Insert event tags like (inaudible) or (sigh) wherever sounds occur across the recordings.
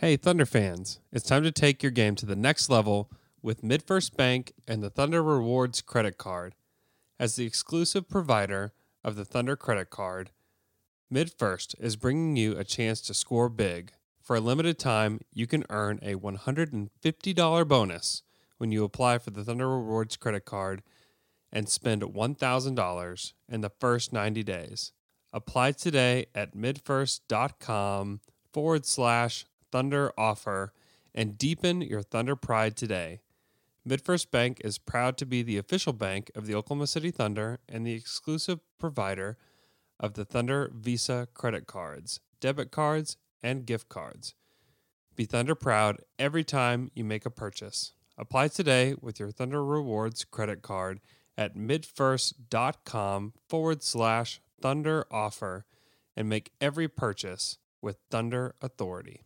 Hey, Thunder fans, it's time to take your game to the next level with MidFirst Bank and the Thunder Rewards credit card. As the exclusive provider of the Thunder credit card, MidFirst is bringing you a chance to score big. For a limited time, you can earn a $150 bonus when you apply for the Thunder Rewards credit card and spend $1,000 in the first 90 days. Apply today at midfirst.com forward slash Thunder offer and deepen your Thunder pride today. MidFirst Bank is proud to be the official bank of the Oklahoma City Thunder and the exclusive provider of the Thunder Visa credit cards, debit cards, and gift cards. Be Thunder proud every time you make a purchase. Apply today with your Thunder Rewards credit card at midfirst.com forward slash Thunder offer and make every purchase with Thunder authority.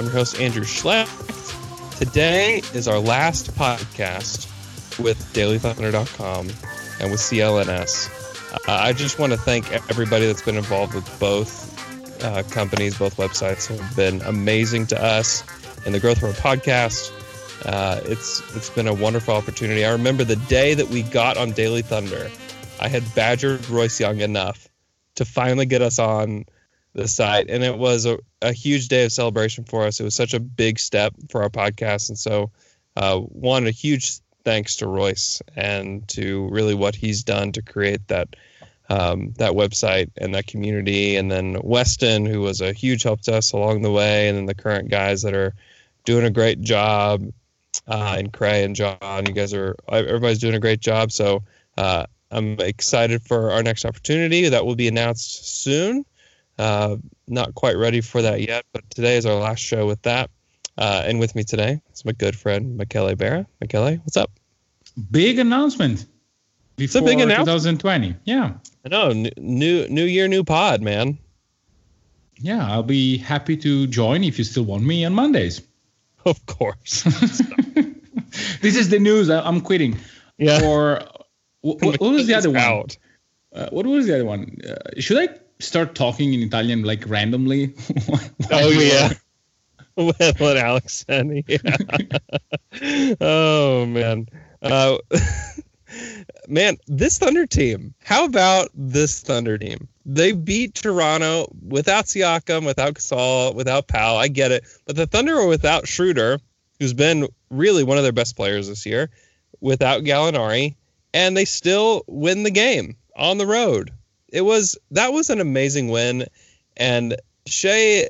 I'm your host, Andrew Schlecht. Today is our last podcast with DailyThunder.com and with CLNS. Uh, I just want to thank everybody that's been involved with both uh, companies, both websites have been amazing to us in the growth of our podcast. Uh, it's it's been a wonderful opportunity. I remember the day that we got on Daily Thunder, I had badgered Royce Young enough to finally get us on the site and it was a, a huge day of celebration for us. It was such a big step for our podcast and so uh, one a huge thanks to royce and to really what he's done to create that um, that website and that community. And then weston who was a huge help to us along the way and then the current guys that are doing a great job uh, and cray and john. You guys are everybody's doing a great job. So uh, i'm excited for our next opportunity that will be announced soon uh, not quite ready for that yet, but today is our last show with that. Uh, and with me today is my good friend Michele Barra. Michele, what's up? Big announcement. Before it's a big announcement. 2020. Yeah. I know. New new year, new pod, man. Yeah, I'll be happy to join if you still want me on Mondays. (laughs) Of course. (laughs) this is the news. I'm quitting. Yeah. Or what, what was (laughs) the other one? Uh, what was the other one? Uh, should I start talking in Italian like randomly. (laughs) oh yeah. (laughs) what Alex said. (laughs) Yeah. oh man. Uh, man, this Thunder team. How about this Thunder team? They beat Toronto without Siakam, without Gasol, without Powell. I get it, but the Thunder are without Schroeder, who's been really one of their best players this year, without Gallinari, and they still win the game on the road it was that was an amazing win, and Shai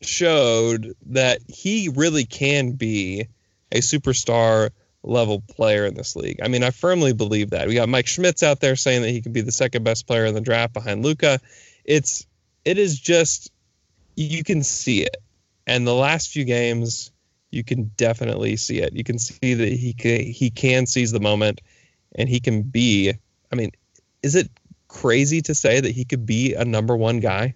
showed that he really can be a superstar level player in this league. I mean, I firmly believe that. We got Mike Schmitz out there saying that he can be the second best player in the draft behind Luka. It's it is just you can see it. And the last few games, you can definitely see it. You can see that he can, he can seize the moment, and he can be. I mean, is it crazy to say that he could be a number one guy?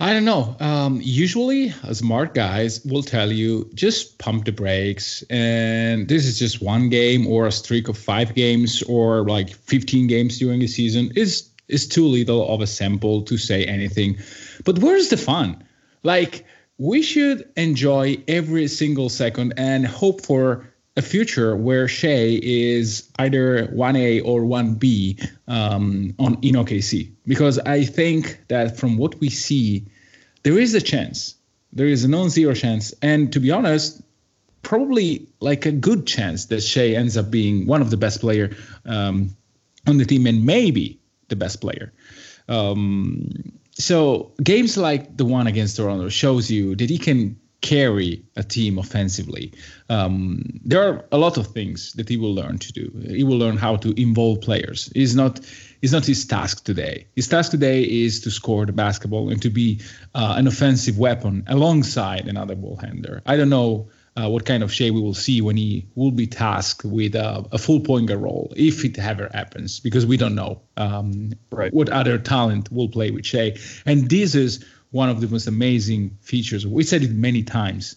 I don't know. Um, usually, smart guys will tell you just pump the brakes, and this is just one game or a streak of five games or like 15 games during the season is is too little of a sample to say anything. But where's the fun? Like we should enjoy every single second and hope for a future where Shai is either 1A or 1B um, on in OKC because I think that from what we see, there is a chance. There is a non-zero chance, and to be honest, probably like a good chance that Shai ends up being one of the best player um, on the team and maybe the best player. Um, so games like the one against Toronto shows you that he can carry a team offensively. Um, there are a lot of things that he will learn to do. He will learn how to involve players. He's not is not his task today. His task today is to score the basketball and to be uh, an offensive weapon alongside another ball handler. I don't know uh, what kind of Shai we will see when he will be tasked with uh, a full point guard role, if it ever happens, because we don't know um, Right. what other talent will play with Shai. And this is one of the most amazing features. We said it many times.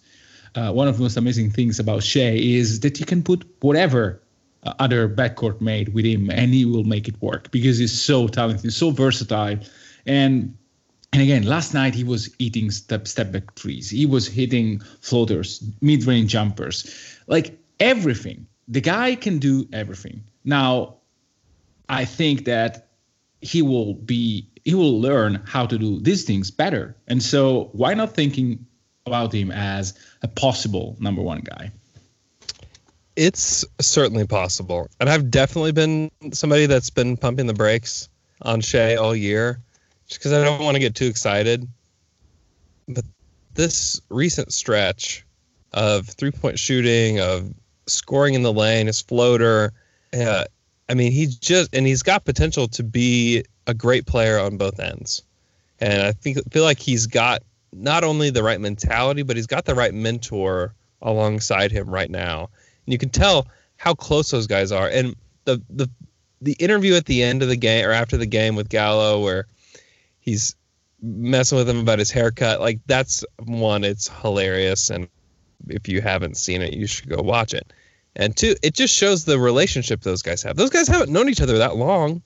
Uh, one of the most amazing things about Shai is that you can put whatever uh, other backcourt made with him, and he will make it work because he's so talented, so versatile, and and again, last night he was eating step step back threes. He was hitting floaters, mid range jumpers, like everything. The guy can do everything. Now, I think that he will be he will learn how to do these things better. And so, why not thinking about him as a possible number one guy? It's certainly possible. And I've definitely been somebody that's been pumping the brakes on Shai all year just because I don't want to get too excited. But this recent stretch of three point shooting, of scoring in the lane, his floater, uh, I mean, he just, and he's got potential to be a great player on both ends. And I think feel like he's got not only the right mentality, but he's got the right mentor alongside him right now. And you can tell how close those guys are. And the the the interview at the end of the game or after the game with Gallo where he's messing with him about his haircut, like that's one, it's hilarious. And if you haven't seen it, you should go watch it. And two, it just shows the relationship those guys have. Those guys haven't known each other that long.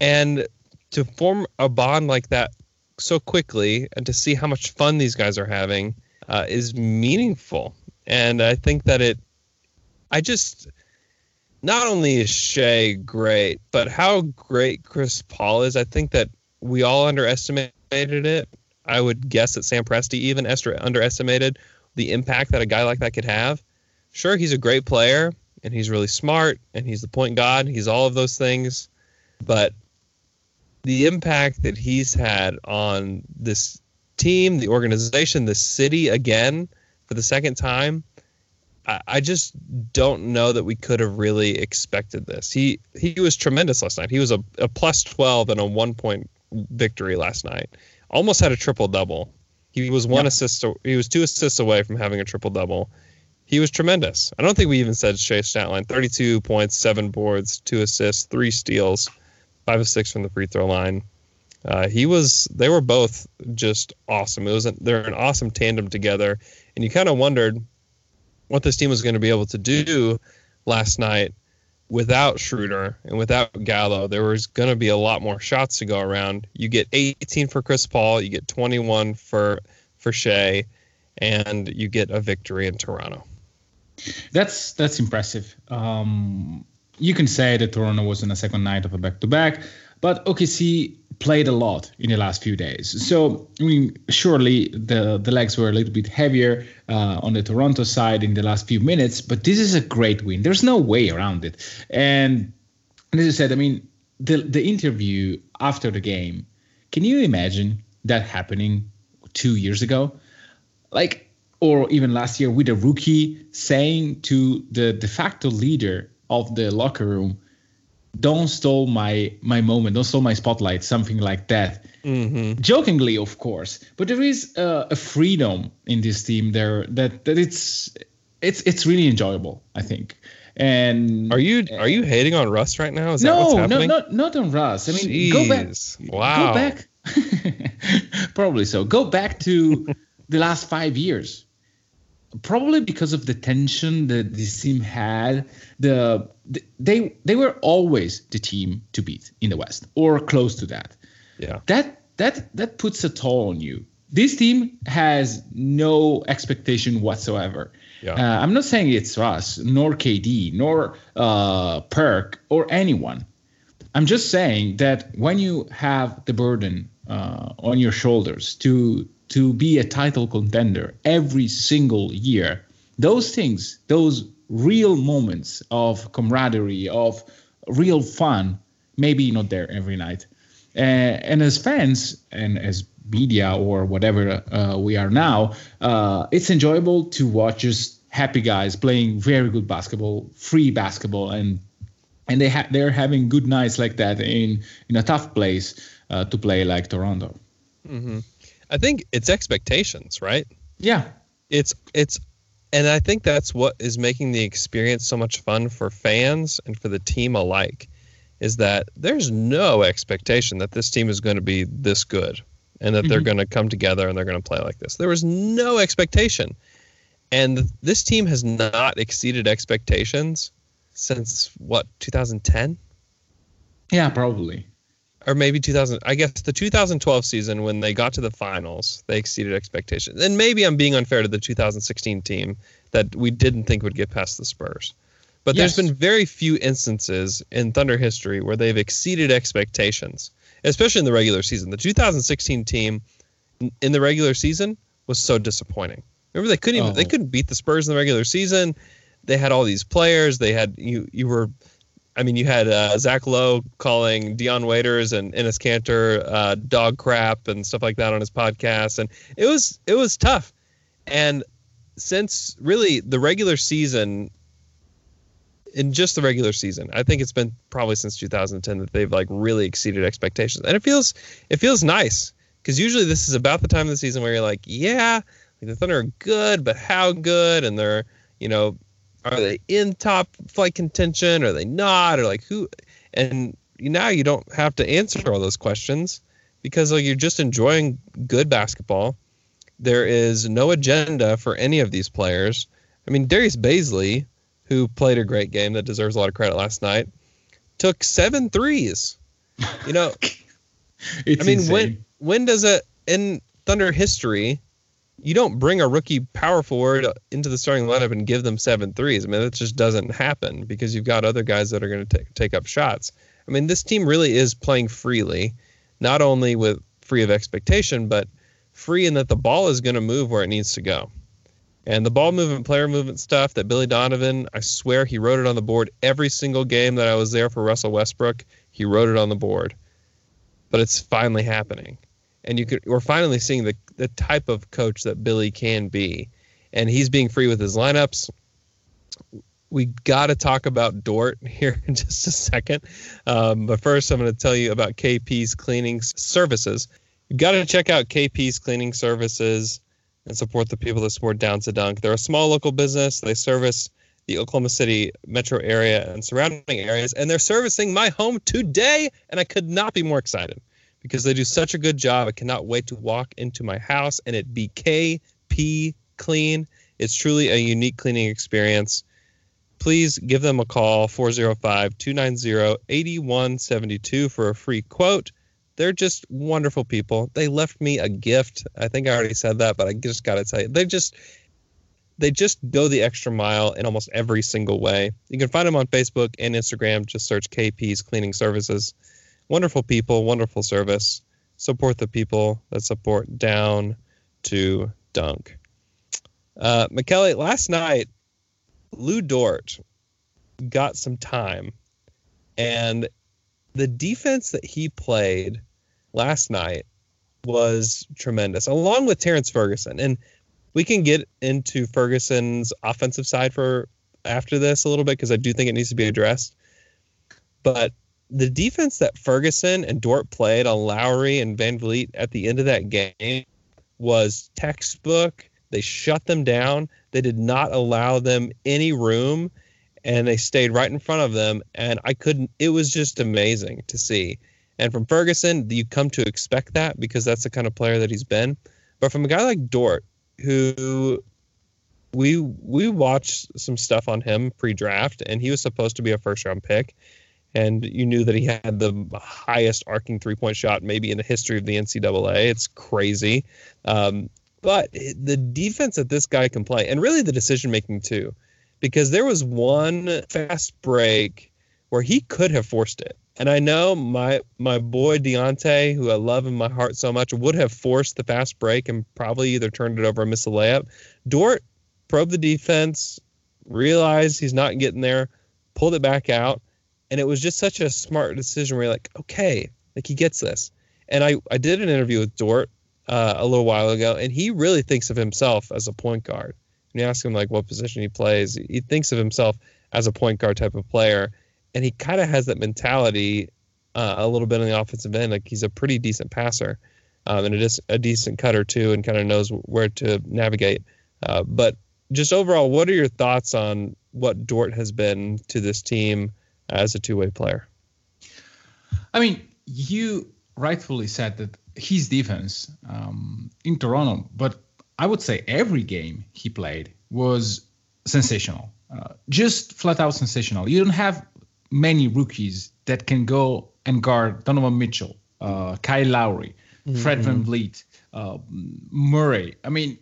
And to form a bond like that so quickly and to see how much fun these guys are having uh, is meaningful. And I think that it, I just, not only is Shai great, but how great Chris Paul is. I think that we all underestimated it. I would guess that Sam Presti even underestimated the impact that a guy like that could have. Sure, he's a great player and he's really smart and he's the point god. He's all of those things. But the impact that he's had on this team, the organization, the city again for the second time, I, I just don't know that we could have really expected this. He he was tremendous last night. He was a, a plus twelve and a one point victory last night. Almost had a triple double. He was one Yep. assist. He was two assists away from having a triple double. He was tremendous. I don't think we even said Shai stat line: thirty-two points, seven boards, two assists, three steals, five of six from the free throw line. Uh, he was. They were both just awesome. It was. A, they're an awesome tandem together, and you kind of wondered what this team was going to be able to do last night without Schroeder and without Gallo. There was going to be a lot more shots to go around. You get 18 for Chris Paul, you get 21 for for Shai, and you get a victory in Toronto. That's that's impressive. Um, you can say that Toronto was in a second night of a back-to-back, but OKC played a lot in the last few days. So I mean, surely the the legs were a little bit heavier uh, on the Toronto side in the last few minutes, but this is a great win. There's no way around it. And, and as I said, I mean, the the interview after the game. Can you imagine that happening two years ago? Like or even last year with a rookie saying to the de facto leader of the locker room, "Don't stole my my moment, don't stole my spotlight," something like that. Jokingly, of course, but there is uh, a freedom in this team there that that it's it's it's really enjoyable. I think. And Are you are you hating on Russ right now? Is that what's no, no, happening? not not on Russ. I mean, go back. Wow. Go back. (laughs) Probably so. Go back to (laughs) the last five years. Probably because of the tension that this team had. The, the they they were always the team to beat in the West or close to that. Yeah. That that that puts a toll on you. This team has no expectation whatsoever. Yeah. Uh, I'm not saying it's us nor KD, nor uh, Perk, or anyone. I'm just saying that when you have the burden uh, on your shoulders to to be a title contender every single year, those things, those real moments of camaraderie, of real fun, maybe not there every night. Uh, and as fans and as media or whatever uh, we are now, uh, it's enjoyable to watch just happy guys playing very good basketball, free basketball, and and they ha- they're having good nights like that in in a tough place uh, to play like Toronto. I think it's expectations, right? Yeah, It's it's and I think that's what is making the experience so much fun for fans and for the team alike is that there's no expectation that this team is going to be this good and that they're mm-hmm. going to come together and they're going to play like this. There was no expectation. And this team has not exceeded expectations since what, 2010? yeah, probably. Or maybe 2000 i guess the 2012 season when they got to the finals they exceeded expectations. And maybe i'm being unfair to the 2016 team that we didn't think would get past the spurs. But there's been very few instances in thunder history where they've exceeded expectations especially in the regular season. The 2016 team in the regular season was so disappointing. Remember they couldn't even they Oh. couldn't beat the spurs in the regular season. They had all these players. They had you you were I mean, you had uh, Zach Lowe calling Dion Waiters and Enes Kanter uh, dog crap and stuff like that on his podcast, and it was it was tough. And since really the regular season, in just the regular season, I think it's been probably since 2010 that they've like really exceeded expectations, and it feels it feels nice because usually this is about the time of the season where you're like, yeah, like the Thunder are good, but how good? And they're you know are they in top flight contention? Are they not? Or like who? And now you don't have to answer all those questions because like you're just enjoying good basketball. There is no agenda for any of these players. I mean, Darius Bazley, who played a great game that deserves a lot of credit last night, took seven threes. You know, (laughs) It's I mean, insane. when when does it in Thunder history, you don't bring a rookie power forward into the starting lineup and give them seven threes. I mean, that just doesn't happen because you've got other guys that are going to take take up shots. I mean, this team really is playing freely, not only with free of expectation, but free in that the ball is going to move where it needs to go. And the ball movement, player movement stuff that Billy Donovan, I swear he wrote it on the board every single game that I was there for Russell Westbrook. He wrote it on the board. But it's finally happening. And you could we're finally seeing the the type of coach that Billy can be. And he's being free with his lineups. We got to talk about Dort (laughs) here in just a second. Um, but first, I'm going to tell you about KP's cleaning services. You got to check out KP's cleaning services and support the people that support Down to Dunk. They're a small local business. They service the Oklahoma City metro area and surrounding areas, and they're servicing my home today. And I could not be more excited because they do such a good job. I cannot wait to walk into my house and it be KP clean. It's truly a unique cleaning experience. Please give them a call 405 290 8172 for a free quote. They're just wonderful people. They left me a gift. I think I already said that, but I just got to tell you, they just they just go the extra mile in almost every single way. You can find them on Facebook and Instagram. Just search KP's Cleaning Services. Wonderful people, wonderful service. Support the people that support down to dunk. Uh, Michele, last night, Lu Dort got some time, and the defense that he played last night was tremendous, along with Terrance Ferguson. And we can get into Ferguson's offensive side for after this a little bit because I do think it needs to be addressed. But the defense that Ferguson and Dort played on Lowry and VanVleet at the end of that game was textbook. They shut them down. They did not allow them any room and they stayed right in front of them. And I couldn't, it was just amazing to see. And from Ferguson, you come to expect that because that's the kind of player that he's been. But from a guy like Dort, who we we watched some stuff on him pre-draft, and he was supposed to be a first-round pick, and you knew that he had the highest arcing three-point shot maybe in the history of the NCAA. It's crazy, um, but the defense that this guy can play, and really the decision-making too, because there was one fast break where he could have forced it. And I know my my boy Deonte, who I love in my heart so much, would have forced the fast break and probably either turned it over or missed a layup. Dort probed the defense, realized he's not getting there, pulled it back out, and it was just such a smart decision where you're like, okay, like he gets this. And I, I did an interview with Dort uh, a little while ago, and he really thinks of himself as a point guard. And you ask him like what position he plays, he thinks of himself as a point guard type of player and he kind of has that mentality uh, a little bit on the offensive end. Like he's a pretty decent passer, um, and a, dis- a decent cutter too, and kind of knows where to navigate. Uh, but just overall, what are your thoughts on what Dort has been to this team as a two-way player? I mean, you rightfully said that his defense um, in Toronto, but I would say every game he played was sensational, uh, just flat out sensational. You don't have many rookies that can go and guard Donovan Mitchell, uh, Kyle Lowry, mm-hmm. Fred VanVleet, uh, Murray. I mean,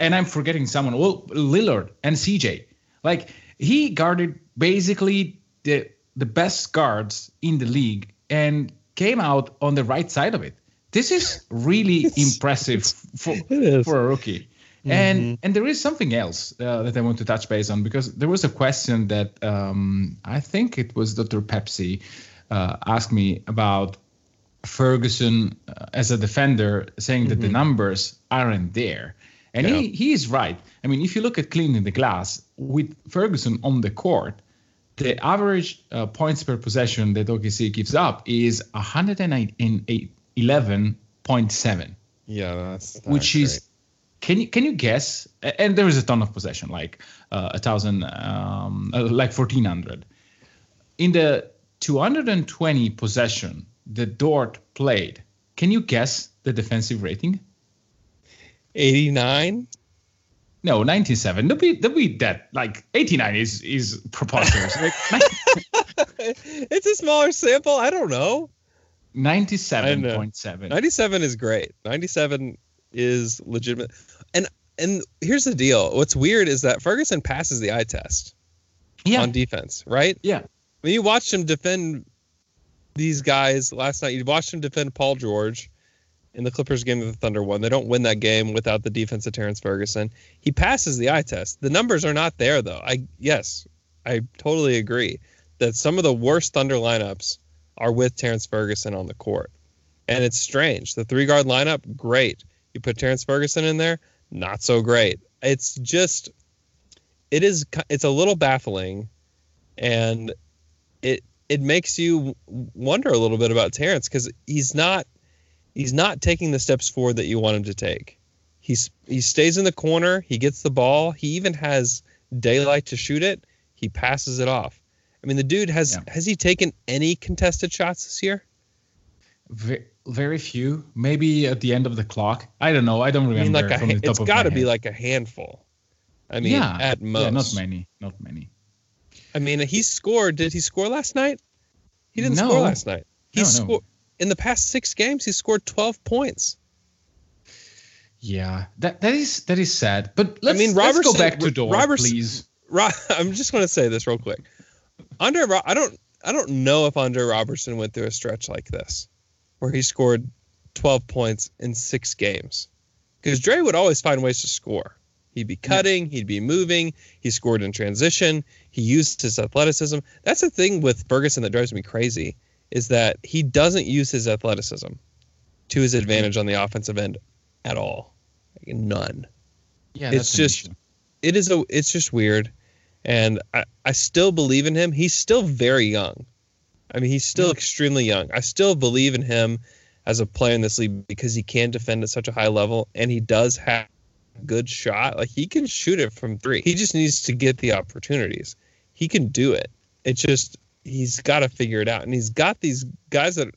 and I'm forgetting someone. Well, Lillard and CJ. Like he guarded basically the the best guards in the league and came out on the right side of it. This is really (laughs) impressive for for a rookie. Mm-hmm. And and there is something else uh, that I want to touch base on because there was a question that um, I think it was Dr. Pepsi uh, asked me about Ferguson uh, as a defender, saying mm-hmm. that the mm-hmm. numbers aren't there. And yeah. he, he is right. I mean, if you look at cleaning the glass with Ferguson on the court, the average uh, points per possession that OKC gives up is 111.7. Yeah, that's, that's which great. is can you can you guess? And there is a ton of possession, like uh, a thousand, um, uh, like fourteen hundred. In the 220 possession that Dort played, can you guess the defensive rating? 89. No, 97. Don't be, don't be that. Like 89 is is preposterous. (laughs) it's a smaller sample. I don't know. 97.7. 97 is great. 97 is legitimate. And and here's the deal. What's weird is that Ferguson passes the eye test yeah. on defense, right? Yeah. Mean, you watched him defend these guys last night. You watched him defend Paul George in the Clippers game that the Thunder won. They don't win that game without the defense of Terrance Ferguson. He passes the eye test. The numbers are not there though. I yes, I totally agree that some of the worst Thunder lineups are with Terrance Ferguson on the court. And it's strange. The three guard lineup, great. You put Terrance Ferguson in there, not so great. It's just it is it's a little baffling and it it makes you wonder a little bit about Terrance because he's not he's not taking the steps forward that you want him to take. He's he stays in the corner, he gets the ball, he even has daylight to shoot it, he passes it off. I mean the dude has yeah. has he taken any contested shots this year? very few. Maybe at the end of the clock. I don't know. I don't remember. I mean, like a, it's got to be like a handful. I mean, yeah, at most. Yeah, not many. Not many. I mean, he scored. Did he score last night? He didn't no. score last night. He no, scored no. In the past six games. He scored twelve points. Yeah, that that is that is sad. But let's, I mean, Roberson, let's go back to Dort, Roberson, please. Ro- (laughs) I'm just going to say this real quick. Andre, I don't I don't know if Andre Roberson went through a stretch like this where he scored 12 points in six games. Because Dre would always find ways to score. He'd be cutting, he'd be moving, he scored in transition, he used his athleticism. That's the thing with Ferguson that drives me crazy is that he doesn't use his athleticism to his advantage on the offensive end at all. Like, none. Yeah, it's just it is a it's just weird. And I, I still believe in him. He's still very young. I mean, he's still extremely young. I still believe in him as a player in this league because he can defend at such a high level and he does have a good shot. Like he can shoot it from three. He just needs to get the opportunities. He can do it. It's just he's got to figure it out. And he's got these guys that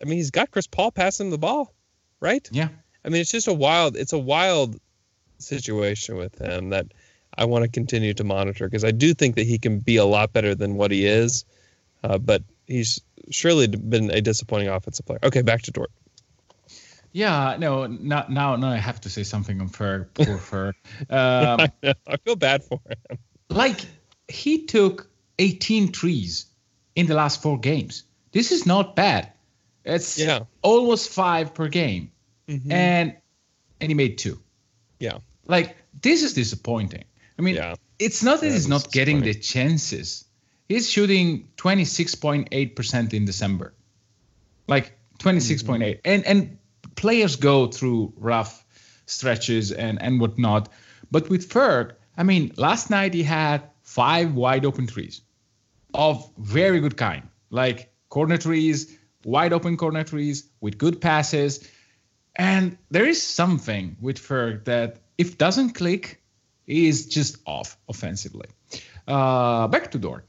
I mean, he's got Chris Paul passing the ball, right? Yeah. I mean, it's just a wild it's a wild situation with him that I want to continue to monitor because I do think that he can be a lot better than what he is. Uh, but he's surely been a disappointing offensive player. Okay, back to Dort. Yeah, no, now now now I have to say something on Ferg, (laughs) poor Ferg. Um, I, I, feel bad for him. Like he took 18 trees in the last four games. This is not bad. It's yeah. almost five per game, mm-hmm. and and he made two. Yeah, like this is disappointing. I mean, yeah. it's not that yeah, he's not getting the chances he's shooting 26.8% in December. Like 26.8. Mm-hmm. And and players go through rough stretches and and whatnot. But with Ferg, I mean, last night he had five wide open threes. Of very good kind, like corner trees, wide open corner trees with good passes. And there is something with Ferg that if doesn't click, is just off offensively. Uh, back to Dort.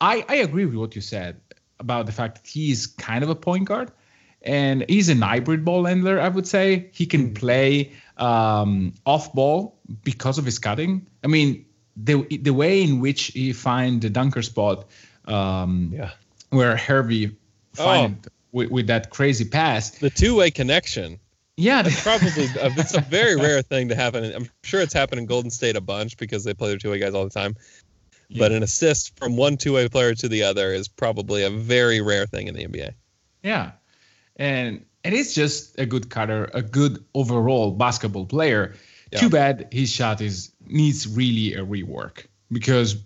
I, I agree with what you said about the fact that he's kind of a point guard and he's an hybrid ball handler, I would say. He can play um, off ball because of his cutting. I mean, the the way in which he find the dunker spot um, Yeah. where Hervey Oh. find with, with that crazy pass. The two-way connection. Yeah, That's (laughs) probably uh, it's a very rare thing to happen. I'm sure it's happened in Golden State a bunch because they play their two-way guys all the time. But an assist from one two-way player to the other is probably a very rare thing in the NBA. Yeah, and and it's just a good cutter, a good overall basketball player. Yeah. Too bad his shot is needs really a rework because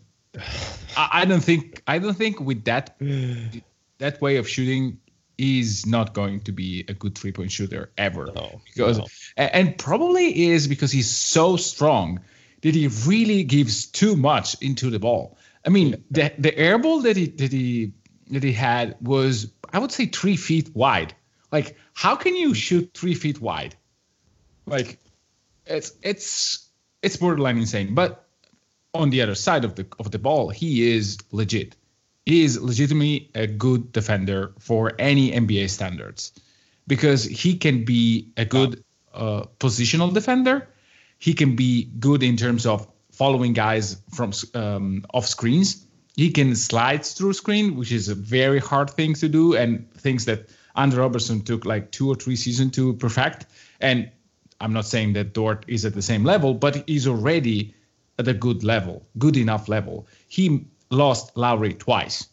I, I don't think I don't think with that (sighs) that way of shooting is not going to be a good three point shooter ever. No, because no. and probably is because he's so strong that he really gives too much into the ball. I mean, the the air ball that he that he that he had was I would say three feet wide. Like, how can you shoot three feet wide? Like, it's it's it's borderline insane. But on the other side of the of the ball, he is legit. He is legitimately a good defender for any NBA standards because he can be a good uh, positional defender. He can be good in terms of following guys from um, off screens. He can slide through screen, which is a very hard thing to do, and things that Andre Roberson took like two or three seasons to perfect. And I'm not saying that Dort is at the same level, but he's already at a good level, good enough level. He lost Lowry twice.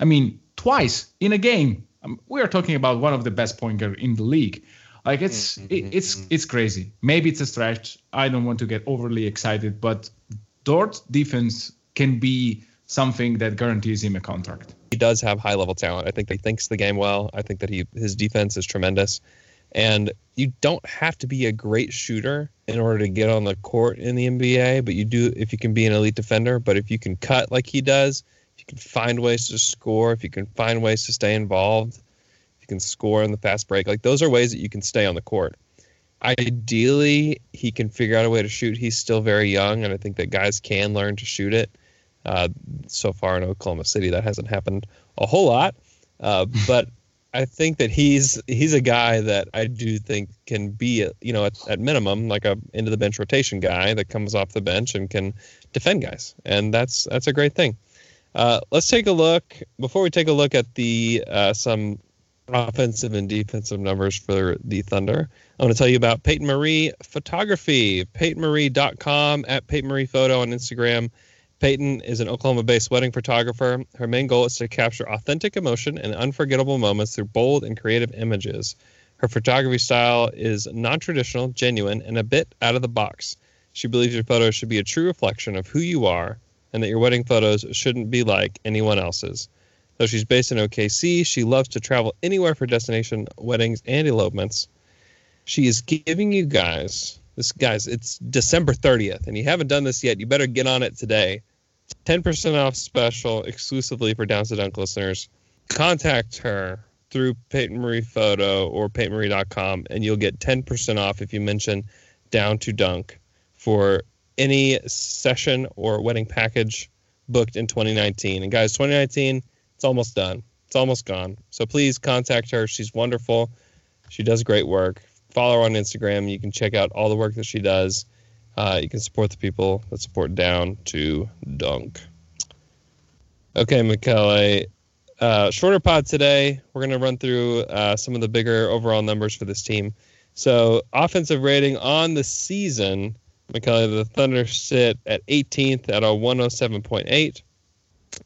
I mean, twice in a game. Um, we are talking about one of the best point guard in the league. Like it's mm-hmm, it, mm-hmm, it's mm-hmm. it's crazy. Maybe it's a stretch. I don't want to get overly excited, but Dort's defense can be something that guarantees him a contract. he does have high level talent. I think he thinks the game well. I think that he his defense is tremendous. And you don't have to be a great shooter in order to get on the court in the NBA, but you do if you can be an elite defender. But if you can cut like he does, if you can find ways to score, if you can find ways to stay involved, if you can score in the fast break, like those are ways that you can stay on the court. Ideally, he can figure out a way to shoot. He's still very young, and I think that guys can learn to shoot it. Uh, so far in Oklahoma City, that hasn't happened a whole lot. Uh, but I think that he's he's a guy that I do think can be, you know, at, at minimum like a into the bench rotation guy that comes off the bench and can defend guys, and that's that's a great thing. Uh, let's take a look before we take a look at the uh, some offensive and defensive numbers for the Thunder. I want to tell you about Peyton Marie Photography, PeytonMarie.com at Peyton Marie Photo on Instagram. Peyton is an Oklahoma based wedding photographer. Her main goal is to capture authentic emotion and unforgettable moments through bold and creative images. Her photography style is non traditional, genuine, and a bit out of the box. She believes your photos should be a true reflection of who you are and that your wedding photos shouldn't be like anyone else's. Though she's based in OKC, she loves to travel anywhere for destination weddings and elopements. She is giving you guys this guys, it's December 30th, and you haven't done this yet. You better get on it today. 10% off special exclusively for Down to Dunk listeners. Contact her through Peyton Marie Photo or PeytonMarie.com, and you'll get 10% off if you mention Down to Dunk for any session or wedding package booked in 2019. And guys, 2019, it's almost done. It's almost gone. So please contact her. She's wonderful. She does great work. Follow her on Instagram. You can check out all the work that she does. Uh, you can support the people that support Down to Dunk. Okay, Michele. Uh, shorter pod today. We're going to run through uh, some of the bigger overall numbers for this team. So, offensive rating on the season, Michele, the Thunder sit at 18th at a 107.8.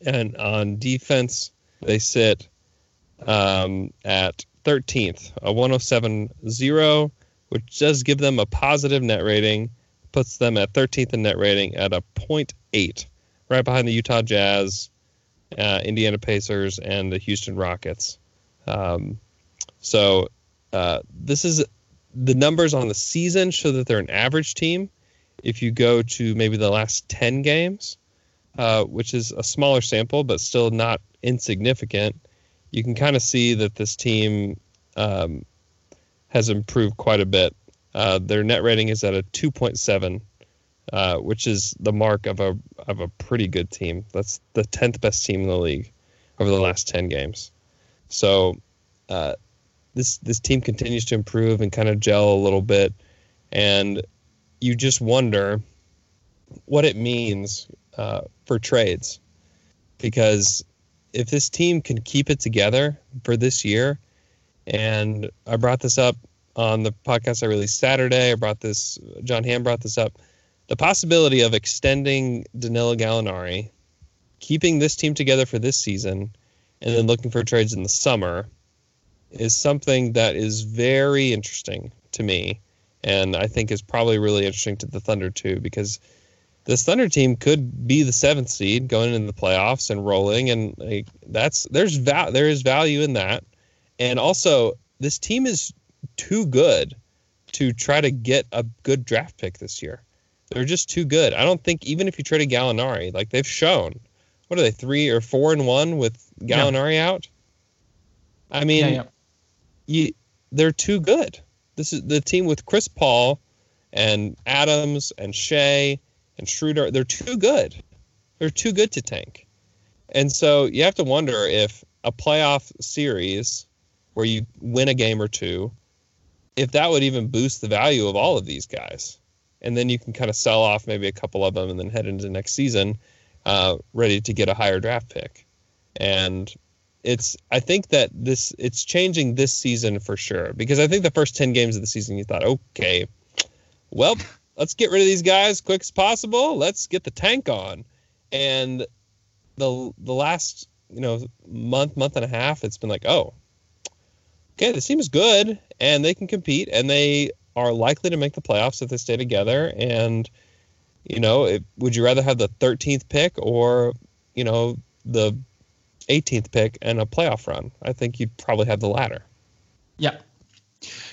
And on defense, they sit um, at 13th, a 107.0, which does give them a positive net rating, puts them at 13th in net rating at a 0.8, right behind the Utah Jazz, uh, Indiana Pacers, and the Houston Rockets. Um, so uh, this is the numbers on the season show that they're an average team. If you go to maybe the last 10 games, uh, which is a smaller sample but still not insignificant, you can kind of see that this team um, has improved quite a bit. Uh, their net rating is at a 2.7, uh, which is the mark of a of a pretty good team. That's the 10th best team in the league over the last 10 games. So uh, this this team continues to improve and kind of gel a little bit, and you just wonder what it means uh, for trades, because if this team can keep it together for this year, and I brought this up on the podcast I released Saturday. I brought this. John Ham brought this up. The possibility of extending Danilo Gallinari, keeping this team together for this season, and then looking for trades in the summer is something that is very interesting to me, and I think is probably really interesting to the Thunder too, because this Thunder team could be the seventh seed going into the playoffs and rolling, and like, that's there's va- there is value in that, and also this team is too good to try to get a good draft pick this year. They're just too good. I don't think even if you trade a Gallinari, like they've shown, what are they three or four and one with Gallinari yeah. out? I mean, yeah, yeah you they're too good. This is the team with Chris Paul and Adams and Shai and Schroeder. They're too good. They're too good to tank. And so you have to wonder if a playoff series where you win a game or two, if that would even boost the value of all of these guys. And then you can kind of sell off maybe a couple of them and then head into next season uh, ready to get a higher draft pick. And it's I think that this it's changing this season for sure because I think the first 10 games of the season you thought okay well let's get rid of these guys quick as possible let's get the tank on and the the last you know month month and a half it's been like oh okay this team is good and they can compete and they are likely to make the playoffs if they stay together and you know it, would you rather have the 13th pick or you know the 18th pick and a playoff run. I think you'd probably have the latter. Yeah,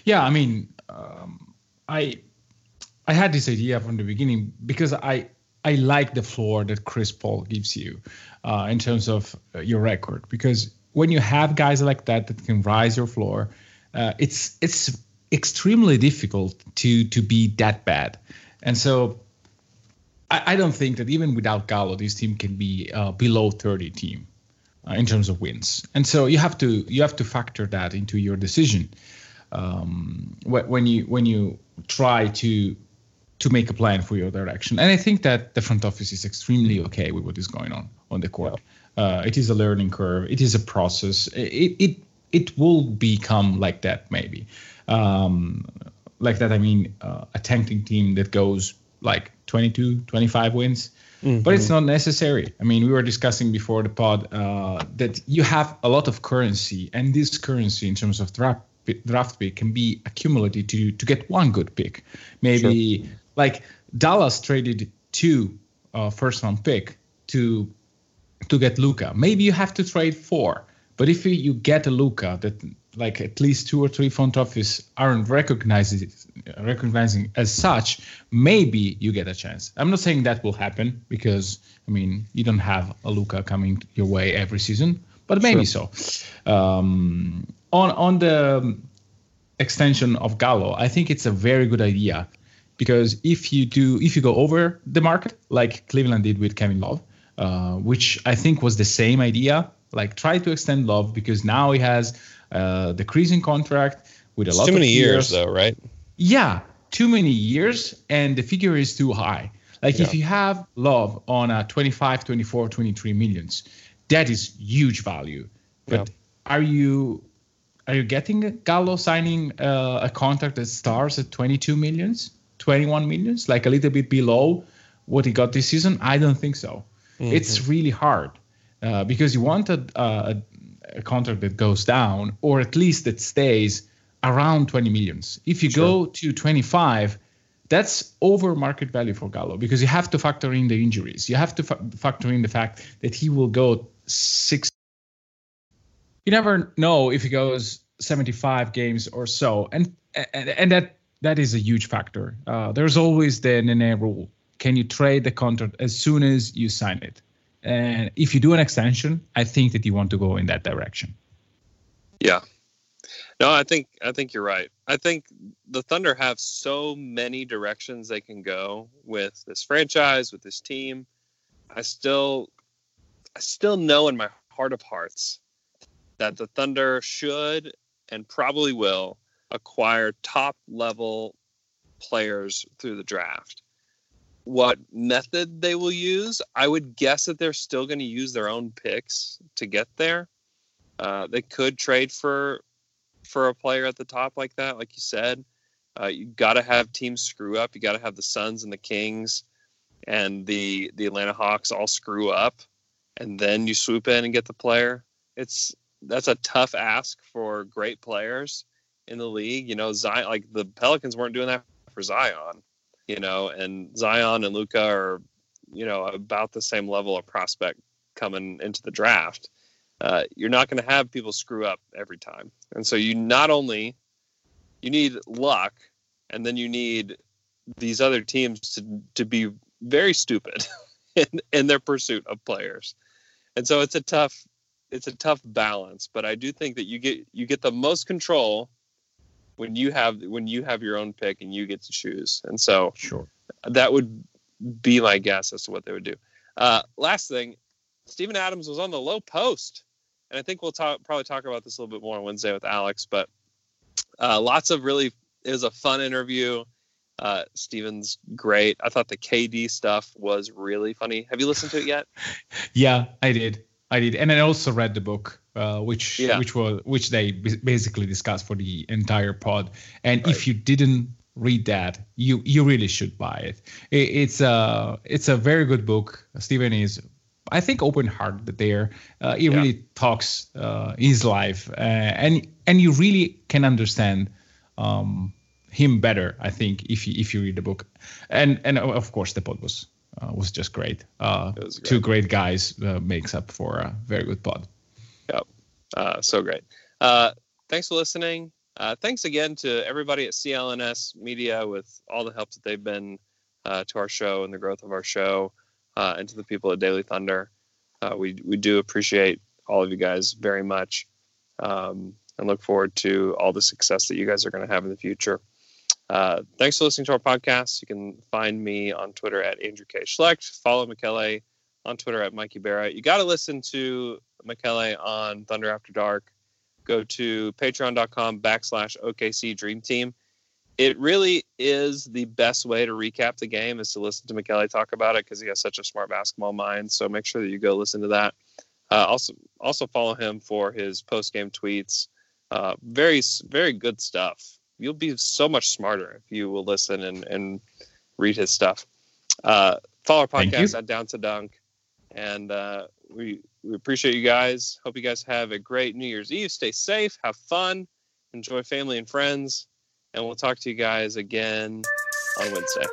yeah. I mean, um, I I had this idea from the beginning because I I like the floor that Chris Paul gives you uh, in terms of uh, your record because when you have guys like that that can rise your floor, uh, it's it's extremely difficult to to be that bad, and so. I, I don't think that even without Gallo, this team can be uh, below 30 team uh, in terms of wins. And so you have to you have to factor that into your decision um, when you when you try to to make a plan for your direction. And I think that the front office is extremely okay with what is going on on the court. Uh, it is a learning curve. It is a process. It it it will become like that maybe. Um, like that, I mean, uh, a tanking team that goes like 22, 25 wins Mm-hmm. But it's not necessary. I mean, we were discussing before the pod uh, that you have a lot of currency, and this currency, in terms of draft draft pick, can be accumulated to to get one good pick. Maybe sure. Like Dallas traded two uh, first round pick to to get Luka. Maybe you have to trade four. But if you get a Luka that like at least two or three front office aren't recognizing recognizing as such, maybe you get a chance. I'm not saying that will happen because I mean you don't have a Luka coming your way every season, but maybe sure. so. Um, on on the extension of Gallo, I think it's a very good idea because if you do if you go over the market like Cleveland did with Kevin Love, uh, which I think was the same idea, like try to extend Love because now he has uh, decreasing contract with a it's lot too of many years. years though, right? Yeah, too many years, and the figure is too high. Like yeah. if you have love on a 25, 24, 23 millions, that is huge value. But yeah. are you are you getting Gallo signing uh, a contract that starts at 22 millions, 21 millions, like a little bit below what he got this season? I don't think so. Mm-hmm. It's really hard uh, because you want a, a, a contract that goes down or at least that stays around 20 millions. If you sure. go to 25, that's over market value for Gallo because you have to factor in the injuries. You have to fa- factor in the fact that he will go six. You never know if he goes 75 games or so, and and, and that that is a huge factor. Uh, there's always the Nene rule: can you trade the contract as soon as you sign it? And if you do an extension, I think that you want to go in that direction. Yeah. No, I think I think you're right. I think the Thunder have so many directions they can go with this franchise, with this team. I still I still know in my heart of hearts that the Thunder should and probably will acquire top level players through the draft. What method they will use, I would guess that they're still going to use their own picks to get there. Uh, they could trade for for a player at the top like that, like you said. Uh, you got to have teams screw up. You got to have the Suns and the Kings and the the Atlanta Hawks all screw up, and then you swoop in and get the player. It's that's a tough ask for great players in the league. You know, Zion, like the Pelicans weren't doing that for Zion, you know, and Zion and Luka are, you know, about the same level of prospect coming into the draft. Uh, you're not going to have people screw up every time, and so you not only you need luck, and then you need these other teams to to be very stupid (laughs) in, in their pursuit of players, and so it's a tough it's a tough balance. But I do think that you get you get the most control when you have when you have your own pick and you get to choose. And so Sure. that would be my guess as to what they would do. Uh, last thing, Steven Adams was on the Lowe Post, and I think we'll talk probably talk about this a little bit more on Wednesday with Alex. But uh, lots of really it was a fun interview. Uh, Steven's great. I thought the KD stuff was really funny. Have you listened to it yet? (laughs) Yeah, I did. I did, and I also read the book, uh, which Yeah. which was which they basically discussed for the entire pod. And Right. if you didn't read that, you you really should buy it. it it's a it's a very good book. Steven is, I think, open-hearted there. Uh, he Yeah. really talks uh, his life, uh, and and you really can understand um, him better. I think if you if you read the book, and and of course the pod was uh, was just great. Uh, was Two great guys uh, makes up for a very good pod. Uh, so great. Uh, thanks for listening. Uh, thanks again to everybody at CLNS Media with all the help that they've been uh, to our show and the growth of our show, uh, and to the people at Daily Thunder. Uh, we we do appreciate all of you guys very much, um, and look forward to all the success that you guys are going to have in the future. Uh, thanks for listening to our podcast. You can find me on Twitter at Andrew K. Schlecht. Follow Michele on Twitter at Mikey Barrett. You got to listen to Michele on Thunder After Dark. Go to patreon.com backslash OKC Dream Team. It really is the best way to recap the game is to listen to Michele talk about it because he has such a smart basketball mind. So make sure that you go listen to that. Uh, also, also follow him for his post game tweets. Uh, very, very good stuff. You'll be so much smarter if you will listen and, and read his stuff. Uh, follow our podcast at Down to Dunk, and uh, we we appreciate you guys. Hope you guys have a great New Year's Eve. Stay safe, have fun, enjoy family and friends, and we'll talk to you guys again on Wednesday.